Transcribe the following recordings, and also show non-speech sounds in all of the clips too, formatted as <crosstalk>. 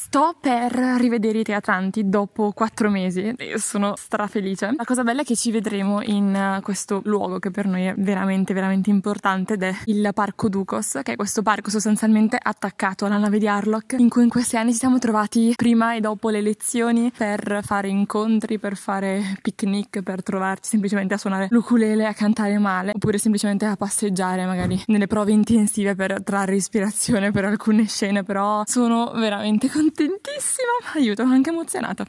Sto per rivedere i teatranti dopo quattro mesi e sono strafelice. La cosa bella è che ci vedremo in eh, questo luogo che per noi è veramente, veramente importante ed è il Parco Ducos, che è questo parco sostanzialmente attaccato alla nave di Harlock, in cui in questi anni ci siamo trovati prima e dopo le lezioni per fare incontri, per fare picnic, per trovarci semplicemente a suonare l'ukulele, a cantare male, oppure semplicemente a passeggiare magari nelle prove intensive per trarre ispirazione per alcune scene, però sono veramente contenta contentissima, aiuto, anche emozionata.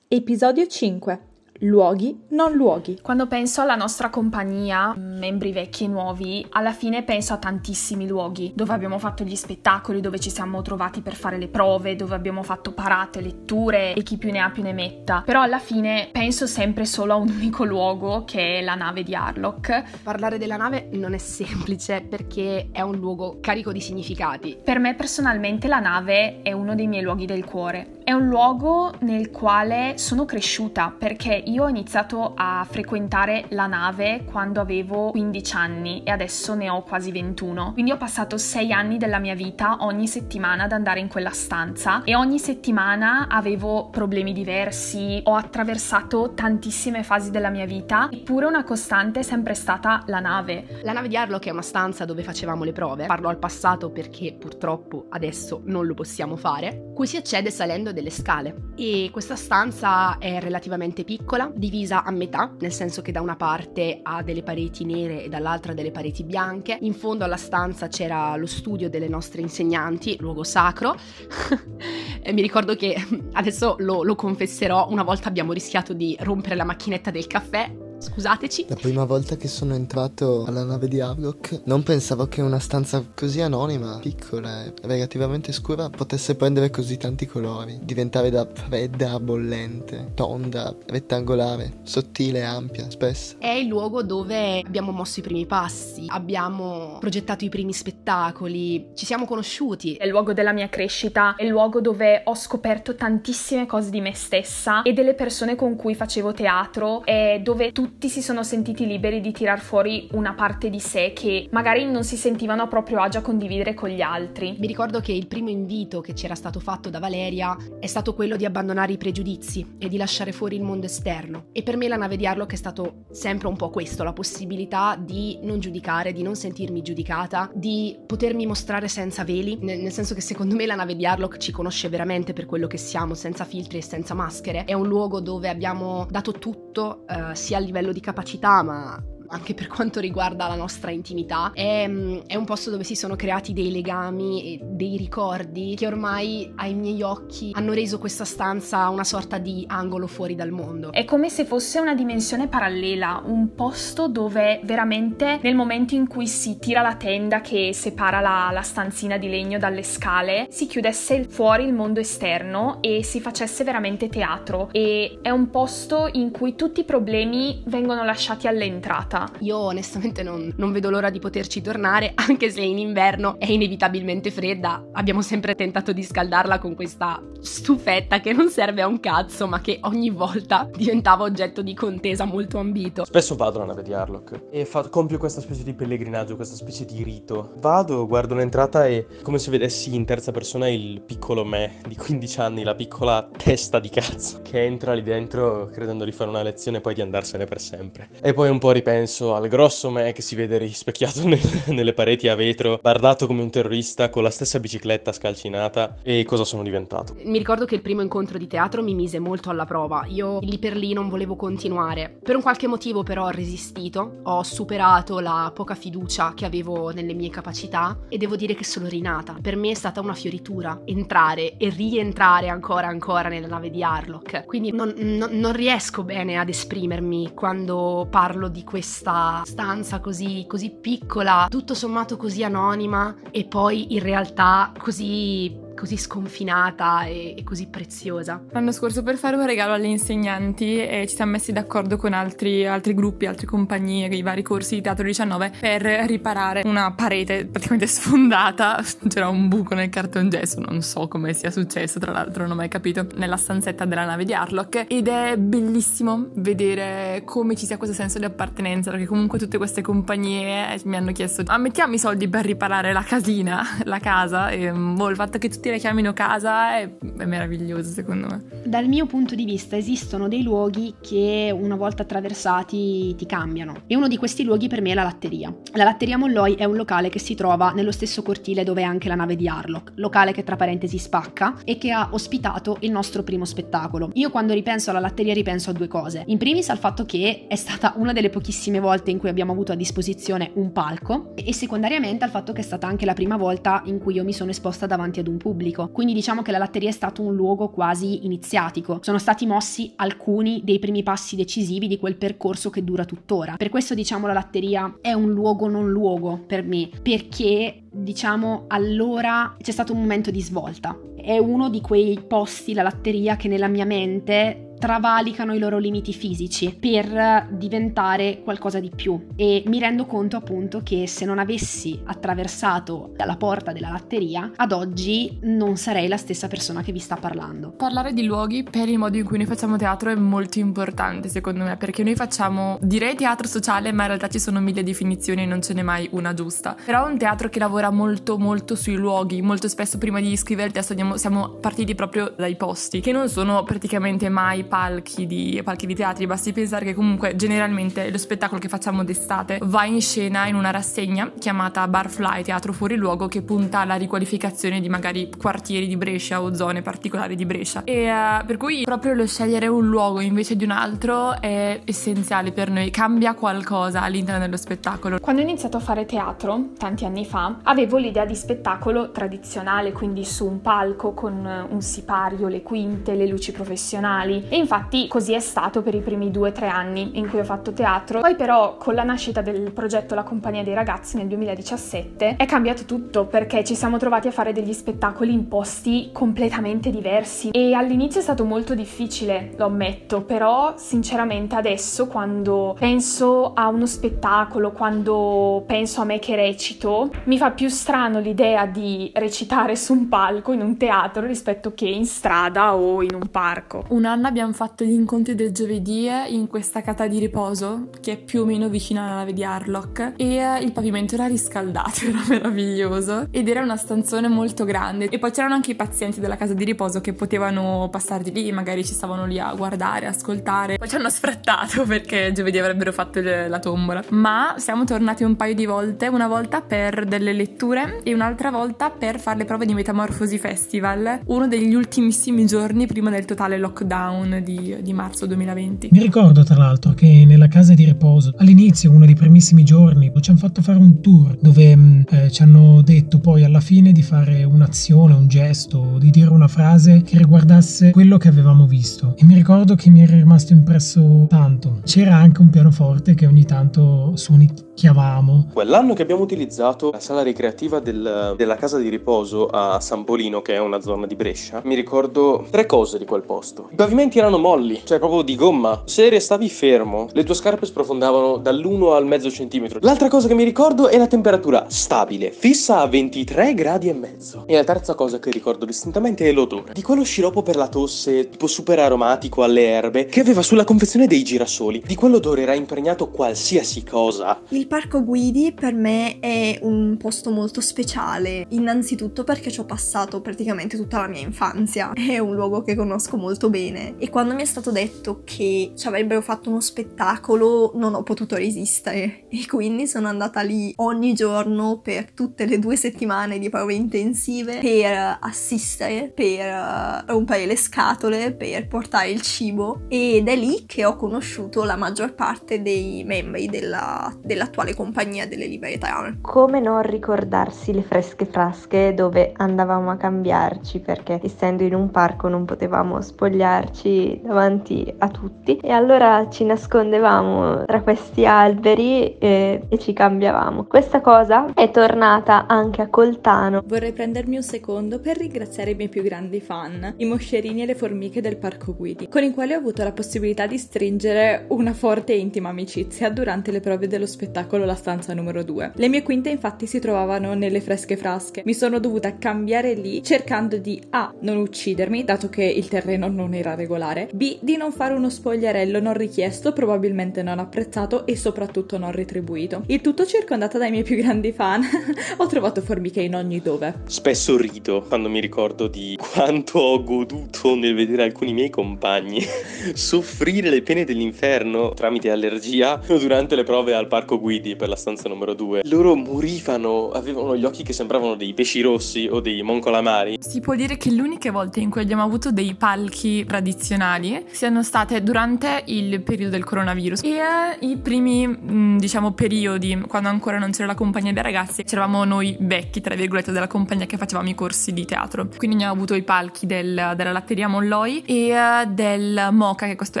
Episodio 5 luoghi, non luoghi. Quando penso alla nostra compagnia, membri vecchi e nuovi, alla fine penso a tantissimi luoghi dove abbiamo fatto gli spettacoli, dove ci siamo trovati per fare le prove, dove abbiamo fatto parate, letture e chi più ne ha più ne metta. Però alla fine penso sempre solo a un <laughs> unico luogo che è la nave di Harlock. Parlare della nave non è semplice perché è un luogo carico di significati. Per me personalmente la nave è uno dei miei luoghi del cuore. È un luogo nel quale sono cresciuta perché io ho iniziato a frequentare la nave quando avevo 15 anni e adesso ne ho quasi 21. Quindi ho passato 6 anni della mia vita ogni settimana ad andare in quella stanza e ogni settimana avevo problemi diversi, ho attraversato tantissime fasi della mia vita, eppure una costante è sempre stata la nave. La nave di Arlo che è una stanza dove facevamo le prove, parlo al passato perché purtroppo adesso non lo possiamo fare, cui si accede salendo delle scale e questa stanza è relativamente piccola piccola, divisa a metà, nel senso che da una parte ha delle pareti nere e dall'altra delle pareti bianche. In fondo alla stanza c'era lo studio delle nostre insegnanti, luogo sacro. <laughs> mi ricordo che <laughs> adesso lo, lo confesserò, una volta abbiamo rischiato di rompere la macchinetta del caffè Scusateci. La prima volta che sono entrato alla nave di Havlock non pensavo che una stanza così anonima, piccola e relativamente scura potesse prendere così tanti colori, diventare da fredda a bollente, tonda, rettangolare, sottile, ampia, spessa. È il luogo dove abbiamo mosso i primi passi, abbiamo progettato i primi spettacoli, ci siamo conosciuti. È il luogo della mia crescita, è il luogo dove ho scoperto tantissime cose di me stessa e delle persone con cui facevo teatro e dove tutti tutti si sono sentiti liberi di tirar fuori una parte di sé che magari non si sentivano a proprio agio a condividere con gli altri. Mi ricordo che il primo invito che ci era stato fatto da Valeria è stato quello di abbandonare i pregiudizi e di lasciare fuori il mondo esterno. E per me la nave di Harlock è stato sempre un po' questo, la possibilità di non giudicare, di non sentirmi giudicata, di potermi mostrare senza veli, nel, nel senso che secondo me la nave di Harlock ci conosce veramente per quello che siamo, senza filtri e senza maschere. È un luogo dove abbiamo dato tutto, eh, sia a livello livello di capacità, ma anche per quanto riguarda la nostra intimità. È, mm, è, un posto dove si sono creati dei legami e dei ricordi che ormai ai miei occhi hanno reso questa stanza una sorta di angolo fuori dal mondo. È come se fosse una dimensione parallela, un posto dove veramente nel momento in cui si tira la tenda che separa la, la stanzina di legno dalle scale, si chiudesse fuori il mondo esterno e si facesse veramente teatro. E è un posto in cui tutti i problemi vengono lasciati all'entrata volta. Io onestamente non, non, vedo l'ora di poterci tornare, anche se in inverno è inevitabilmente fredda. Abbiamo sempre tentato di scaldarla con questa stufetta che non serve a un cazzo, ma che ogni volta diventava oggetto di contesa molto ambito. Spesso vado alla nave di Harlock e fa- compio questa specie di pellegrinaggio, questa specie di rito. Vado, guardo l'entrata e come se vedessi in terza persona il piccolo me di 15 anni, la piccola testa di cazzo che entra lì dentro credendo di fare una lezione e poi di andarsene per sempre. E poi un po' ripenso penso al grosso me che si vede rispecchiato <laughs> nel, nelle pareti a vetro, bardato come un terrorista con la stessa bicicletta scalcinata e cosa sono diventato. Mi ricordo che il primo incontro di teatro mi mise molto alla prova. Io lì per lì non volevo continuare. Per un qualche motivo però ho resistito, ho superato la poca fiducia che avevo nelle mie capacità e devo dire che sono rinata. Per me è stata una fioritura entrare e rientrare ancora ancora nella nave di Harlock. Quindi non, non, non riesco bene ad esprimermi quando parlo di questo questa stanza così, così piccola, tutto sommato così anonima e poi in realtà così così sconfinata e, e, così preziosa. L'anno scorso per fare un regalo alle insegnanti e ci siamo messi d'accordo con altri, altri gruppi, altre compagnie, i vari corsi di Teatro 19 per riparare una parete praticamente <laughs> sfondata. C'era un buco nel cartongesso, non so come sia successo, tra l'altro non ho mai capito, nella stanzetta della nave di Harlock ed è bellissimo vedere come ci sia questo senso di appartenenza perché comunque tutte queste compagnie mi hanno chiesto ah, mettiamo i soldi per riparare la casina, <laughs> la casa e boh, il fatto che tutti la chiamino casa è, è meraviglioso secondo me. Dal mio punto di vista esistono dei luoghi che una volta attraversati ti cambiano e uno di questi luoghi per me è la latteria. La latteria Molloy è un locale che si trova nello stesso cortile dove è anche la nave di Harlock, locale che tra parentesi spacca e che ha ospitato il nostro primo spettacolo. Io quando ripenso alla latteria ripenso a due cose. In primis al fatto che è stata una delle pochissime volte in cui abbiamo avuto a disposizione un palco e secondariamente al fatto che è stata anche la prima volta in cui io mi sono esposta davanti ad un pubblico. Quindi diciamo che la latteria è stato un luogo quasi iniziatico. Sono stati mossi alcuni dei primi passi decisivi di quel percorso che dura tuttora. Per questo diciamo la latteria è un luogo non luogo per me, perché diciamo allora c'è stato un momento di svolta. È uno di quei posti, la latteria, che nella mia mente travalicano i loro limiti fisici per diventare qualcosa di più e mi rendo conto appunto che se non avessi attraversato la porta della latteria ad oggi non sarei la stessa persona che vi sta parlando. Parlare di luoghi per il modo in cui noi facciamo teatro è molto importante secondo me perché noi facciamo direi teatro sociale ma in realtà ci sono mille definizioni e non ce n'è mai una giusta però un teatro che lavora molto molto sui luoghi molto spesso prima di scrivere il testo siamo partiti proprio dai posti che non sono praticamente mai palchi di, palchi di teatri, basti pensare che comunque generalmente lo spettacolo che facciamo d'estate va in scena in una rassegna chiamata Barfly Teatro Fuori Luogo che punta alla riqualificazione di magari quartieri di Brescia o zone particolari di Brescia. E uh, per cui proprio lo scegliere un luogo invece di un altro è essenziale per noi, cambia qualcosa all'interno dello spettacolo. Quando ho iniziato a fare teatro, tanti anni fa, avevo l'idea di spettacolo tradizionale, quindi su un palco con un sipario, le quinte, le luci professionali e infatti così è stato per i primi due o tre anni in cui ho fatto teatro. Poi però con la nascita del progetto La Compagnia dei Ragazzi nel 2017 è cambiato tutto perché ci siamo trovati a fare degli spettacoli in posti completamente diversi e all'inizio è stato molto difficile, lo ammetto, però sinceramente adesso quando penso a uno spettacolo, quando penso a me che recito, mi fa più strano l'idea di recitare su un palco in un teatro rispetto che in strada o in un parco. Un anno abbiamo fatto gli incontri del giovedì in questa cata di riposo che è più o meno vicino alla nave di Harlock e eh, il pavimento era riscaldato, <laughs> era meraviglioso ed era una stanzone molto grande e poi c'erano anche i pazienti della casa di riposo che potevano passare di lì, magari ci stavano lì a guardare, ascoltare. Poi ci hanno sfrattato <laughs> perché giovedì avrebbero fatto la tombola. Ma siamo tornati un paio di volte, una volta per delle letture e un'altra volta per fare le prove di Metamorfosi Festival, uno degli ultimissimi giorni prima del totale lockdown di, di, marzo 2020. Mi ricordo tra l'altro che nella casa di riposo, all'inizio, uno dei primissimi giorni, ci hanno fatto fare un tour dove mm, eh, ci hanno detto poi alla fine di fare un'azione, un gesto, di dire una frase che riguardasse quello che avevamo visto. E mi ricordo che mi era rimasto impresso tanto. C'era anche un pianoforte che ogni tanto suonicchiavamo. Quell'anno che abbiamo utilizzato la sala ricreativa del, della casa di riposo a San Polino, che è una zona di Brescia, mi ricordo tre cose di quel posto. I pavimenti erano molli, cioè proprio di gomma. Se restavi fermo, le tue scarpe sprofondavano dall'1 al mezzo centimetro. L'altra cosa che mi ricordo è la temperatura stabile, fissa a 23 gradi e mezzo. E la terza cosa che ricordo distintamente è l'odore. Di quello sciroppo per la tosse, tipo super aromatico alle erbe, che aveva sulla confezione dei girasoli. Di quell'odore era impregnato qualsiasi cosa. Il Parco Guidi per me è un posto molto speciale, innanzitutto perché ci ho passato praticamente tutta la mia infanzia. <laughs> È un luogo che conosco molto bene e quando mi è stato detto che ci avrebbero fatto uno spettacolo non ho potuto resistere e quindi sono andata lì ogni giorno per tutte le due settimane di prove intensive per assistere, per rompere le scatole, per portare il cibo ed è lì che ho conosciuto la maggior parte dei membri della, dell'attuale compagnia delle libere trame. Come non ricordarsi le fresche frasche dove andavamo a cambiare spogliarci perché essendo in un parco non potevamo spogliarci davanti a tutti e allora ci nascondevamo tra questi alberi e, e ci cambiavamo. Questa cosa è tornata anche a Coltano. Vorrei prendermi un secondo per ringraziare i miei più grandi fan, i moscerini e le formiche del Parco Guidi, con i quali ho avuto la possibilità di stringere una forte e intima amicizia durante le prove dello spettacolo La stanza numero 2. Le mie quinte infatti si trovavano nelle fresche frasche. Mi sono dovuta cambiare lì cercando di A. non uccidermi, dato che il terreno non era regolare, B. di non fare uno spogliarello non richiesto, probabilmente non apprezzato e soprattutto non retribuito. Il tutto circondata dai miei più grandi fan. <laughs> ho trovato formiche in ogni dove. Spesso rido quando mi ricordo di quanto ho goduto nel vedere alcuni miei compagni <laughs> soffrire le pene dell'inferno tramite allergia durante le prove al parco guidi per la stanza numero 2. Loro morivano, avevano gli occhi che sembravano dei pesci rossi o dei moncolamari. Si può dire che le uniche volte in cui abbiamo avuto dei palchi tradizionali siano state durante il periodo del coronavirus e eh, i primi, mm, diciamo, periodi, quando ancora non c'era la compagnia dei ragazzi, c'eravamo noi vecchi, tra virgolette, della compagnia che facevamo i corsi di teatro. Quindi abbiamo avuto i palchi del, della latteria Molloi e uh, del Moca, che è questo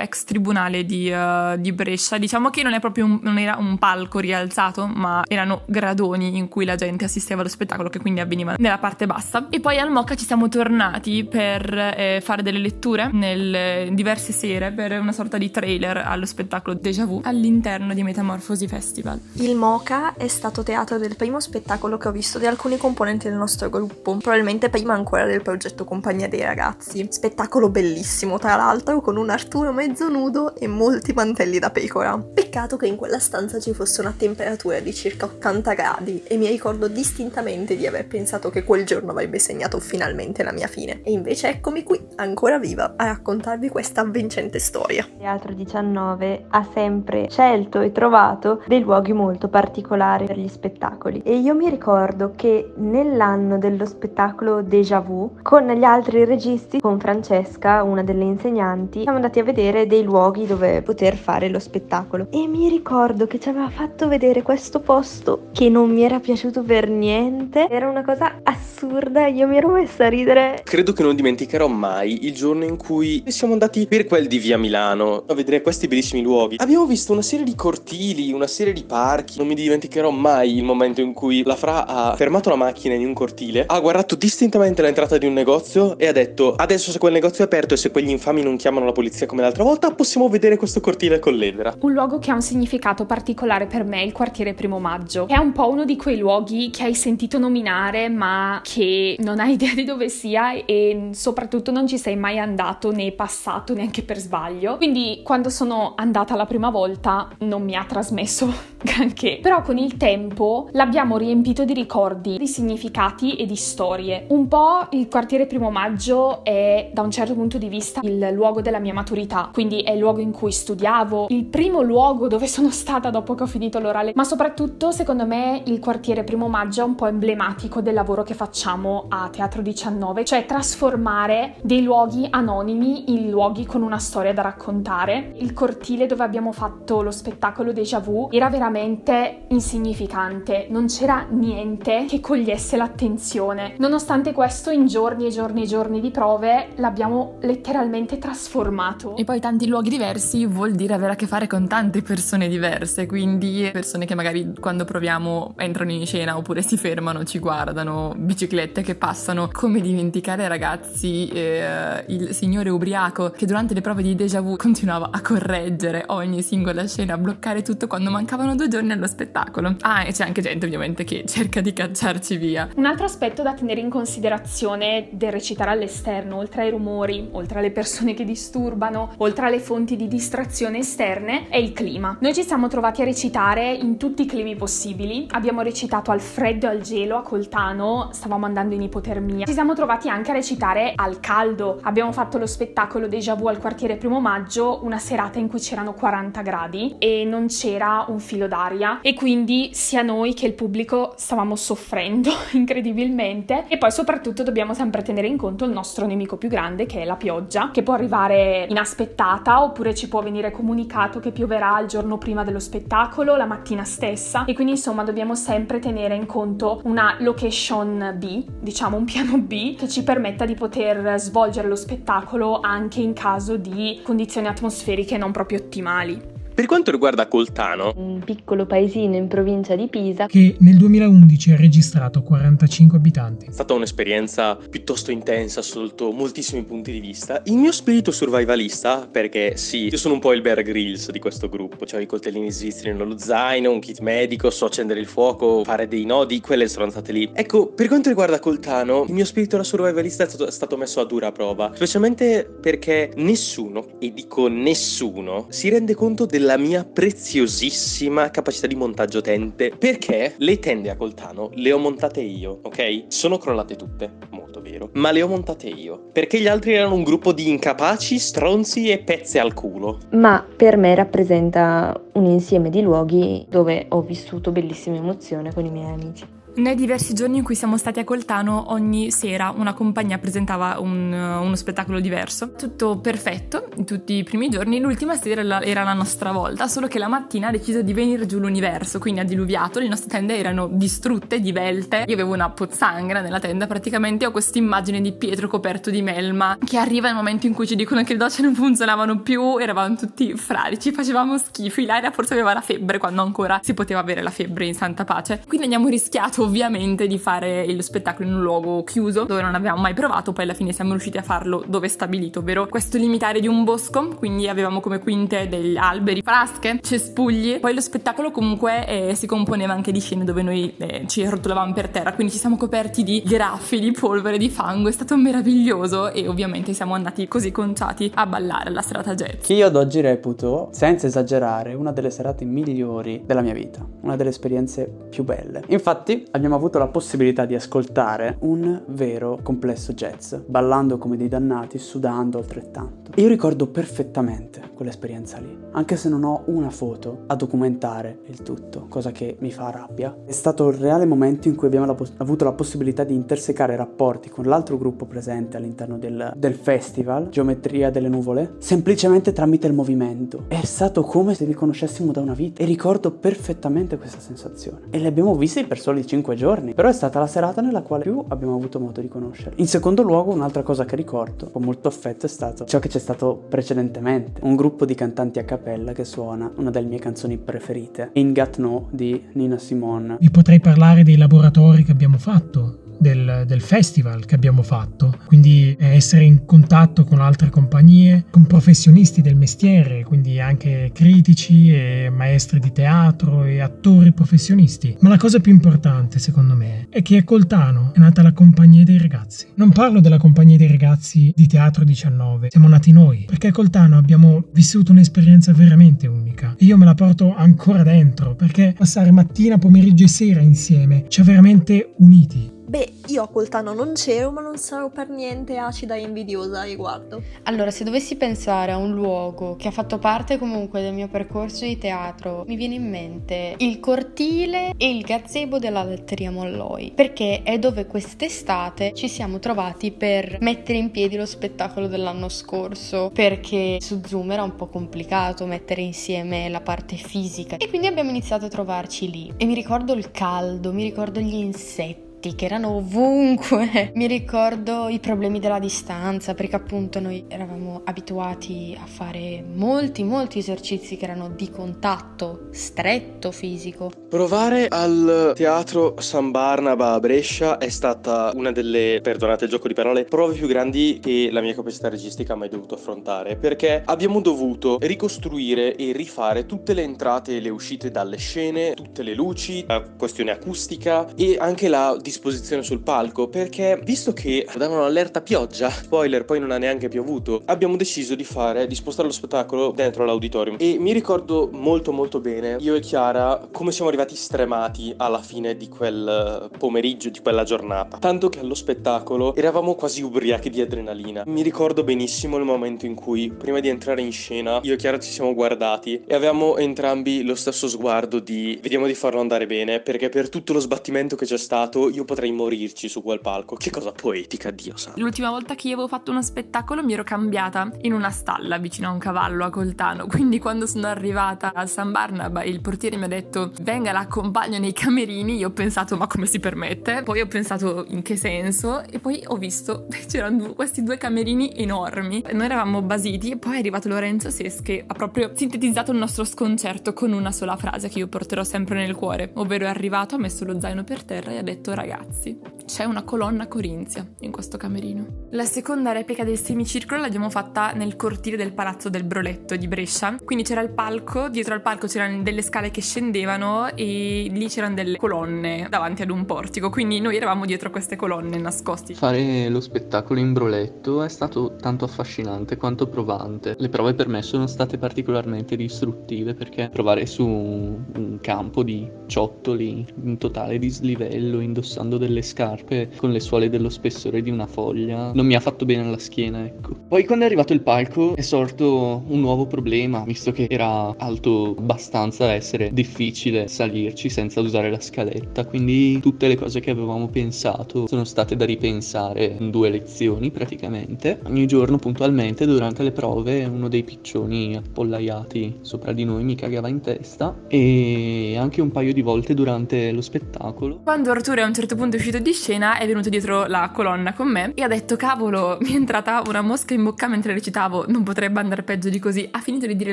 ex tribunale di, uh, di Brescia. Diciamo che non, un, non era un palco rialzato, ma erano gradoni in cui la gente assisteva allo spettacolo, che quindi avveniva nella parte bassa. E poi al Moca ci siamo tornati per eh, fare delle letture nel, diverse sere per una sorta di trailer allo spettacolo Déjà Vu all'interno di Metamorfosi Festival. Il Moca è stato teatro del primo spettacolo che ho visto di alcuni componenti del nostro gruppo, probabilmente prima ancora del progetto Compagnia dei Ragazzi. Spettacolo bellissimo, tra l'altro, con un Arturo mezzo nudo e molti mantelli da pecora. Peccato che in quella stanza ci fosse una temperatura di circa 80 gradi e mi ricordo distintamente di aver pensato che quel giorno avrebbe segnato finalmente la mia fine. E invece eccomi qui, ancora viva, a raccontarvi questa avvincente storia. Teatro 19 ha sempre scelto e trovato dei luoghi molto particolari per gli spettacoli e io mi ricordo che nell'anno dello spettacolo Déjà Vu con gli altri registi, con Francesca, una delle insegnanti, siamo andati a vedere dei luoghi dove poter fare lo spettacolo e mi ricordo che ci aveva fatto vedere questo posto che non mi era piaciuto per niente, era una cosa assurda, io mi ero messa a ridere. Credo che non dimenticherò mai il giorno in cui siamo andati per quel di via Milano a vedere questi bellissimi luoghi. Abbiamo visto una serie di cortili, una serie di parchi, non mi dimenticherò mai il momento in cui la Fra ha fermato la macchina in un cortile, ha guardato distintamente l'entrata di un negozio e ha detto adesso se quel negozio è aperto e se quegli infami non chiamano la polizia come l'altra volta possiamo vedere questo cortile con l'edera. Un luogo che ha un significato particolare per me è il quartiere Primo Maggio. È un po' uno di quei luoghi che hai sentito nominare ma che non hai <laughs> idea di dove sia e soprattutto non ci sei mai andato né passato neanche per sbaglio. Quindi quando sono andata la prima volta non mi ha trasmesso <laughs> granché. Però con il tempo l'abbiamo riempito di ricordi, di significati e di storie. Un po' il quartiere Primo Maggio è da un certo punto di vista il luogo della mia maturità, quindi è il luogo in cui studiavo, il primo luogo dove sono stata dopo che ho finito l'orale, ma soprattutto secondo me il quartiere Primo Maggio è un po' emblematico del lavoro che facciamo a Teatro 19, cioè trasformare dei luoghi anonimi in luoghi con una storia da raccontare. Il cortile dove abbiamo fatto lo spettacolo Déjà Vu era veramente insignificante, non c'era niente che cogliesse l'attenzione. Nonostante questo, in giorni e giorni e giorni di prove l'abbiamo letteralmente trasformato. E poi tanti luoghi diversi vuol dire avere a che fare con tante persone diverse, quindi persone che magari quando proviamo entrano in scena oppure si fermano, ci guardano, biciclette che passano. Come dimenticare ragazzi eh, il signore ubriaco che durante le prove di déjà vu continuava a correggere ogni singola scena, a bloccare tutto quando mancavano due giorni allo spettacolo. Ah, e c'è anche gente ovviamente che cerca di cacciarci via. Un altro aspetto da tenere in considerazione del recitare all'esterno, oltre ai rumori, oltre alle persone che disturbano, oltre alle fonti di distrazione esterne, è il clima. Noi ci siamo trovati a recitare in tutti i climi possibili. Abbiamo recitato al freddo e al gelo a Coltano, stavamo andando in ipotermia. Ci siamo trovati anche a recitare al caldo. Abbiamo fatto lo spettacolo Déjà Vu al quartiere Primo Maggio, una serata in cui c'erano 40 gradi e non c'era un filo d'aria e quindi sia noi che il pubblico stavamo soffrendo <laughs> incredibilmente e poi soprattutto dobbiamo sempre tenere in conto il nostro nemico più grande che è la pioggia che può arrivare inaspettata oppure ci può venire comunicato che pioverà il giorno prima dello spettacolo la mattina stessa e quindi insomma dobbiamo sempre tenere in conto una location B diciamo un piano B che ci permetta di poter svolgere lo spettacolo anche in caso di condizioni atmosferiche non proprio ottimali. Per quanto riguarda Coltano, un piccolo paesino in provincia di Pisa, che nel 2011 ha registrato 45 abitanti. È stata un'esperienza piuttosto intensa sotto moltissimi punti di vista. Il mio spirito survivalista, perché sì, io sono un po' il Bear Grylls di questo gruppo, cioè i coltellini svizzeri nello zaino, un kit medico, so accendere il fuoco, fare dei nodi, quelle sono state lì. Ecco, per quanto riguarda Coltano, il mio spirito da survivalista è stato, è stato messo a dura prova, specialmente perché nessuno, e dico nessuno, si rende conto della la mia preziosissima capacità di montaggio tente perché le tende a coltano le ho montate io, ok? Sono crollate tutte, molto vero, ma le ho montate io perché gli altri erano un gruppo di incapaci, stronzi e pezze al culo. Ma per me rappresenta un insieme di luoghi dove ho vissuto bellissime emozioni con i miei amici. Nei diversi giorni in cui siamo stati a Coltano, ogni sera una compagnia presentava un, uno spettacolo diverso. Tutto perfetto, tutti i primi giorni. L'ultima sera era la nostra volta, solo che la mattina ha deciso di venire giù l'universo, quindi ha diluviato, le nostre tende erano distrutte, divelte. Io avevo una pozzanghera nella tenda, praticamente ho questa immagine di Pietro coperto di melma, che arriva nel momento in cui ci dicono che le docce non funzionavano più, eravamo tutti fradici, facevamo schifo. Ilaria forse aveva la febbre quando ancora si poteva avere la febbre in santa pace. Quindi abbiamo rischiato ovviamente di fare lo spettacolo in un luogo chiuso dove non avevamo mai provato, poi alla fine siamo riusciti a farlo dove stabilito, ovvero questo limitare di un bosco, quindi avevamo come quinte degli alberi, frasche, cespugli, poi lo spettacolo comunque eh, si componeva anche di scene dove noi eh, ci rotolavamo per terra, quindi ci siamo coperti di graffi, di polvere, di fango, è stato meraviglioso e ovviamente siamo andati così conciati a ballare alla serata jazz. Che io ad oggi reputo, senza esagerare, una delle serate migliori della mia vita, una delle esperienze più belle. Infatti abbiamo avuto la possibilità di ascoltare un vero complesso jazz, ballando come dei dannati, sudando altrettanto. E io ricordo perfettamente quell'esperienza lì, anche se non ho una foto a documentare il tutto, cosa che mi fa rabbia. È stato il reale momento in cui abbiamo la pos- avuto la possibilità di intersecare rapporti con l'altro gruppo presente all'interno del, del festival, Geometria delle Nuvole, semplicemente tramite il movimento. È stato come se li conoscessimo da una vita e ricordo perfettamente questa sensazione. E li abbiamo visti per soli 5 5 giorni, però è stata la serata nella quale più abbiamo avuto modo di conoscerli. In secondo luogo, un'altra cosa che ricordo con molto affetto è stato ciò che c'è stato precedentemente, un gruppo di cantanti a cappella che suona una delle mie canzoni preferite, In Got No di Nina Simone. Vi potrei parlare dei laboratori che abbiamo fatto del, del, festival che abbiamo fatto, quindi essere in contatto con altre compagnie, con professionisti del mestiere, quindi anche critici e maestri di teatro e attori professionisti. Ma la cosa più importante secondo me è che a Coltano è nata la compagnia dei ragazzi. Non parlo della compagnia dei ragazzi di Teatro 19, siamo nati noi, perché a Coltano abbiamo vissuto un'esperienza veramente unica e io me la porto ancora dentro perché passare mattina, pomeriggio e sera insieme ci ha veramente uniti. Beh, io a Coltano non c'ero, ma non sarò per niente acida e invidiosa a riguardo. Allora, se dovessi pensare a un luogo che ha fatto parte comunque del mio percorso di teatro, mi viene in mente il cortile e il gazebo della letteria Molloi, perché è dove quest'estate ci siamo trovati per mettere in piedi lo spettacolo dell'anno scorso, perché su Zoom era un po' complicato mettere insieme la parte fisica e quindi abbiamo iniziato a trovarci lì. E mi ricordo il caldo, mi ricordo gli insetti che erano ovunque. <laughs> Mi ricordo i problemi della distanza, perché appunto noi eravamo abituati a fare molti, molti esercizi che erano di contatto stretto fisico. Provare al teatro San Barnaba a Brescia è stata una delle, perdonate il gioco di parole, prove più grandi che la mia capacità registica ha mai dovuto affrontare, perché abbiamo dovuto ricostruire e rifare tutte le entrate e le uscite dalle scene, tutte le luci, la questione acustica e anche la disposizione sul palco perché visto che davano allerta pioggia, spoiler, poi non ha neanche piovuto, abbiamo deciso di fare di spostare lo spettacolo dentro l'auditorium e mi ricordo molto molto bene io e Chiara come siamo arrivati stremati alla fine di quel pomeriggio di quella giornata, tanto che allo spettacolo eravamo quasi ubriachi di adrenalina. Mi ricordo benissimo il momento in cui prima di entrare in scena io e Chiara ci siamo guardati e avevamo entrambi lo stesso sguardo di vediamo di farlo andare bene perché per tutto lo sbattimento che c'è stato io potrei morirci su quel palco. Che cosa poetica, Dio sa. L'ultima volta che io avevo fatto uno spettacolo mi ero cambiata in una stalla vicino a un cavallo a Coltano, quindi quando sono arrivata a San Barnaba il portiere mi ha detto venga la accompagno nei camerini, io ho pensato ma come si permette? Poi ho pensato in che senso e poi ho visto <laughs> c'erano questi due camerini enormi. Noi eravamo basiti e poi è arrivato Lorenzo Ses che ha proprio sintetizzato il nostro sconcerto con una sola frase che io porterò sempre nel cuore, ovvero è arrivato, ha messo lo zaino per terra e ha detto ragazzi, c'è una colonna corinzia in questo camerino. La seconda replica del semicircolo l'abbiamo fatta nel cortile del Palazzo del Broletto di Brescia, quindi c'era il palco, dietro al palco c'erano delle scale che scendevano e lì c'erano delle colonne davanti ad un portico, quindi noi eravamo dietro a queste colonne nascosti. Fare lo spettacolo in Broletto è stato tanto affascinante quanto provante. Le prove per me sono state particolarmente distruttive perché provare su un campo di ciottoli in totale dislivello, indossando delle scarpe con le suole dello spessore di una foglia, non mi ha fatto bene alla schiena, ecco. Poi quando è arrivato il palco è sorto un nuovo problema, visto che era alto abbastanza da essere difficile salirci senza usare la scaletta, quindi tutte le cose che avevamo pensato sono state da ripensare in due lezioni praticamente. Ogni giorno puntualmente durante le prove uno dei piccioni appollaiati sopra di noi mi cagava in testa e anche un paio di volte durante lo spettacolo. Quando Arturo a un certo punto è uscito di scena è venuto dietro la colonna con me e ha detto cavolo <laughs> mi è entrata una mosca in bocca mentre recitavo non potrebbe andare peggio di così. Ha finito di dire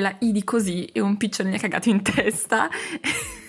la I di così e un piccione mi ha cagato in testa <laughs>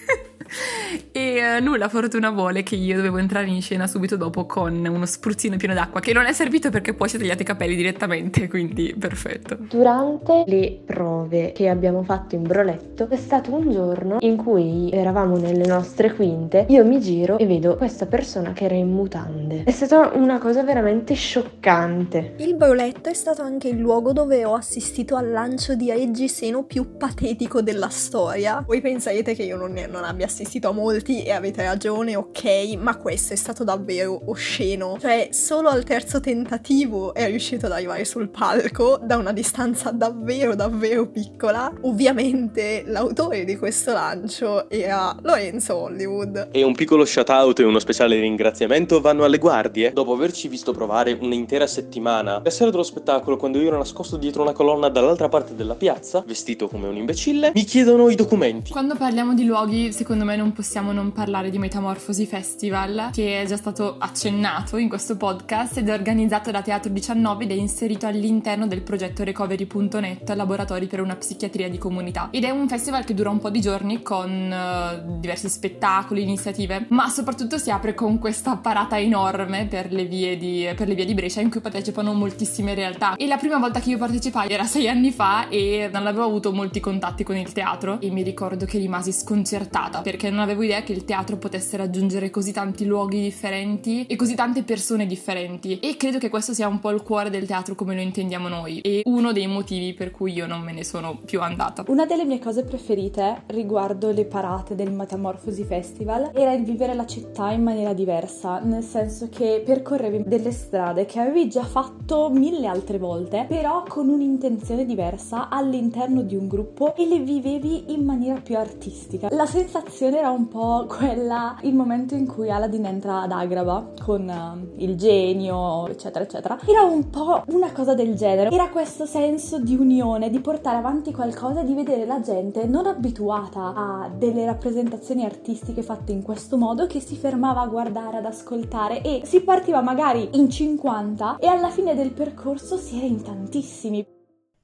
e uh, nulla, fortuna vuole che io dovevo entrare in scena subito dopo con uno spruzzino pieno d'acqua, che non è servito perché poi si è tagliato i capelli direttamente, <laughs> quindi perfetto. Durante le prove che abbiamo fatto in Broletto, è stato un giorno in cui eravamo nelle nostre quinte, io mi giro e vedo questa persona che era in mutande. È stata una cosa veramente scioccante. Il Broletto è stato anche il luogo dove ho assistito al lancio di Reggiseno più patetico della storia. Voi penserete che io non, ne, non abbia assistito a molti e avete ragione, ok, ma questo è stato davvero osceno. Cioè, solo al terzo tentativo è riuscito ad arrivare sul palco da una distanza davvero, davvero piccola. Ovviamente l'autore di questo lancio era Lorenzo Hollywood. E un piccolo shout out e uno speciale ringraziamento vanno alle guardie. Dopo averci visto provare un'intera settimana, la sera dello spettacolo, quando io ero nascosto dietro una colonna dall'altra parte della piazza, vestito come un imbecille, mi chiedono i documenti. Quando parliamo di luoghi, secondo me non possiamo non parlare di Metamorfosi Festival, che è già stato accennato in questo podcast ed è organizzato da Teatro 19 ed è inserito all'interno del progetto Recovery.net, Laboratori per una psichiatria di comunità. Ed è un festival che dura un po' di giorni con uh, diversi spettacoli, iniziative, ma soprattutto si apre con questa parata enorme per le vie di, per le vie di Brescia in cui partecipano moltissime realtà. E la prima volta che io partecipai era sei anni fa e non avevo avuto molti contatti con il teatro e mi ricordo che rimasi sconcertata perché non avevo idea che il teatro potesse raggiungere così tanti luoghi differenti e così tante persone differenti e credo che questo sia un po' il cuore del teatro come lo intendiamo noi e uno dei motivi per cui io non me ne sono più andata. Una delle mie cose preferite riguardo le parate del Metamorfosi Festival era il vivere la città in maniera diversa, nel senso che percorrevi delle strade che avevi già fatto mille altre volte, però con un'intenzione diversa all'interno di un gruppo e le vivevi in maniera più artistica. La sensazione era un po' <laughs> quella, il momento in cui Aladdin entra ad Agraba con uh, il genio, eccetera, eccetera. Era un po' una cosa del genere. Era questo senso di unione, di portare avanti qualcosa e di vedere la gente non abituata a delle rappresentazioni artistiche fatte in questo modo che si fermava a guardare, ad ascoltare e si partiva magari in 50 e alla fine del percorso si era in tantissimi.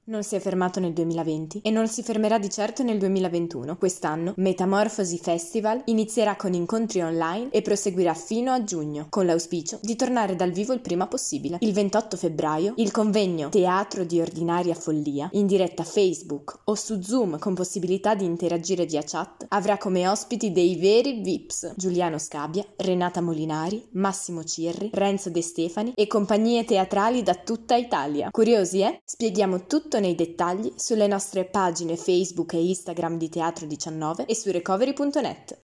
Non si è fermato nel 2020 e non si fermerà di certo nel 2021. Quest'anno Metamorfosi Festival inizierà con incontri online e proseguirà fino a giugno, con l'auspicio di tornare dal vivo il prima possibile. Il 28 febbraio il convegno Teatro di ordinaria follia, in diretta Facebook o su Zoom con possibilità di interagire via chat, avrà come ospiti dei veri VIPs Giuliano Scabia, Renata Molinari, Massimo Cirri, Renzo De Stefani e compagnie teatrali da tutta Italia. Curiosi, eh? Spieghiamo tutto nei dettagli sulle nostre pagine Facebook e Instagram di Teatro 19 e su recovery.net.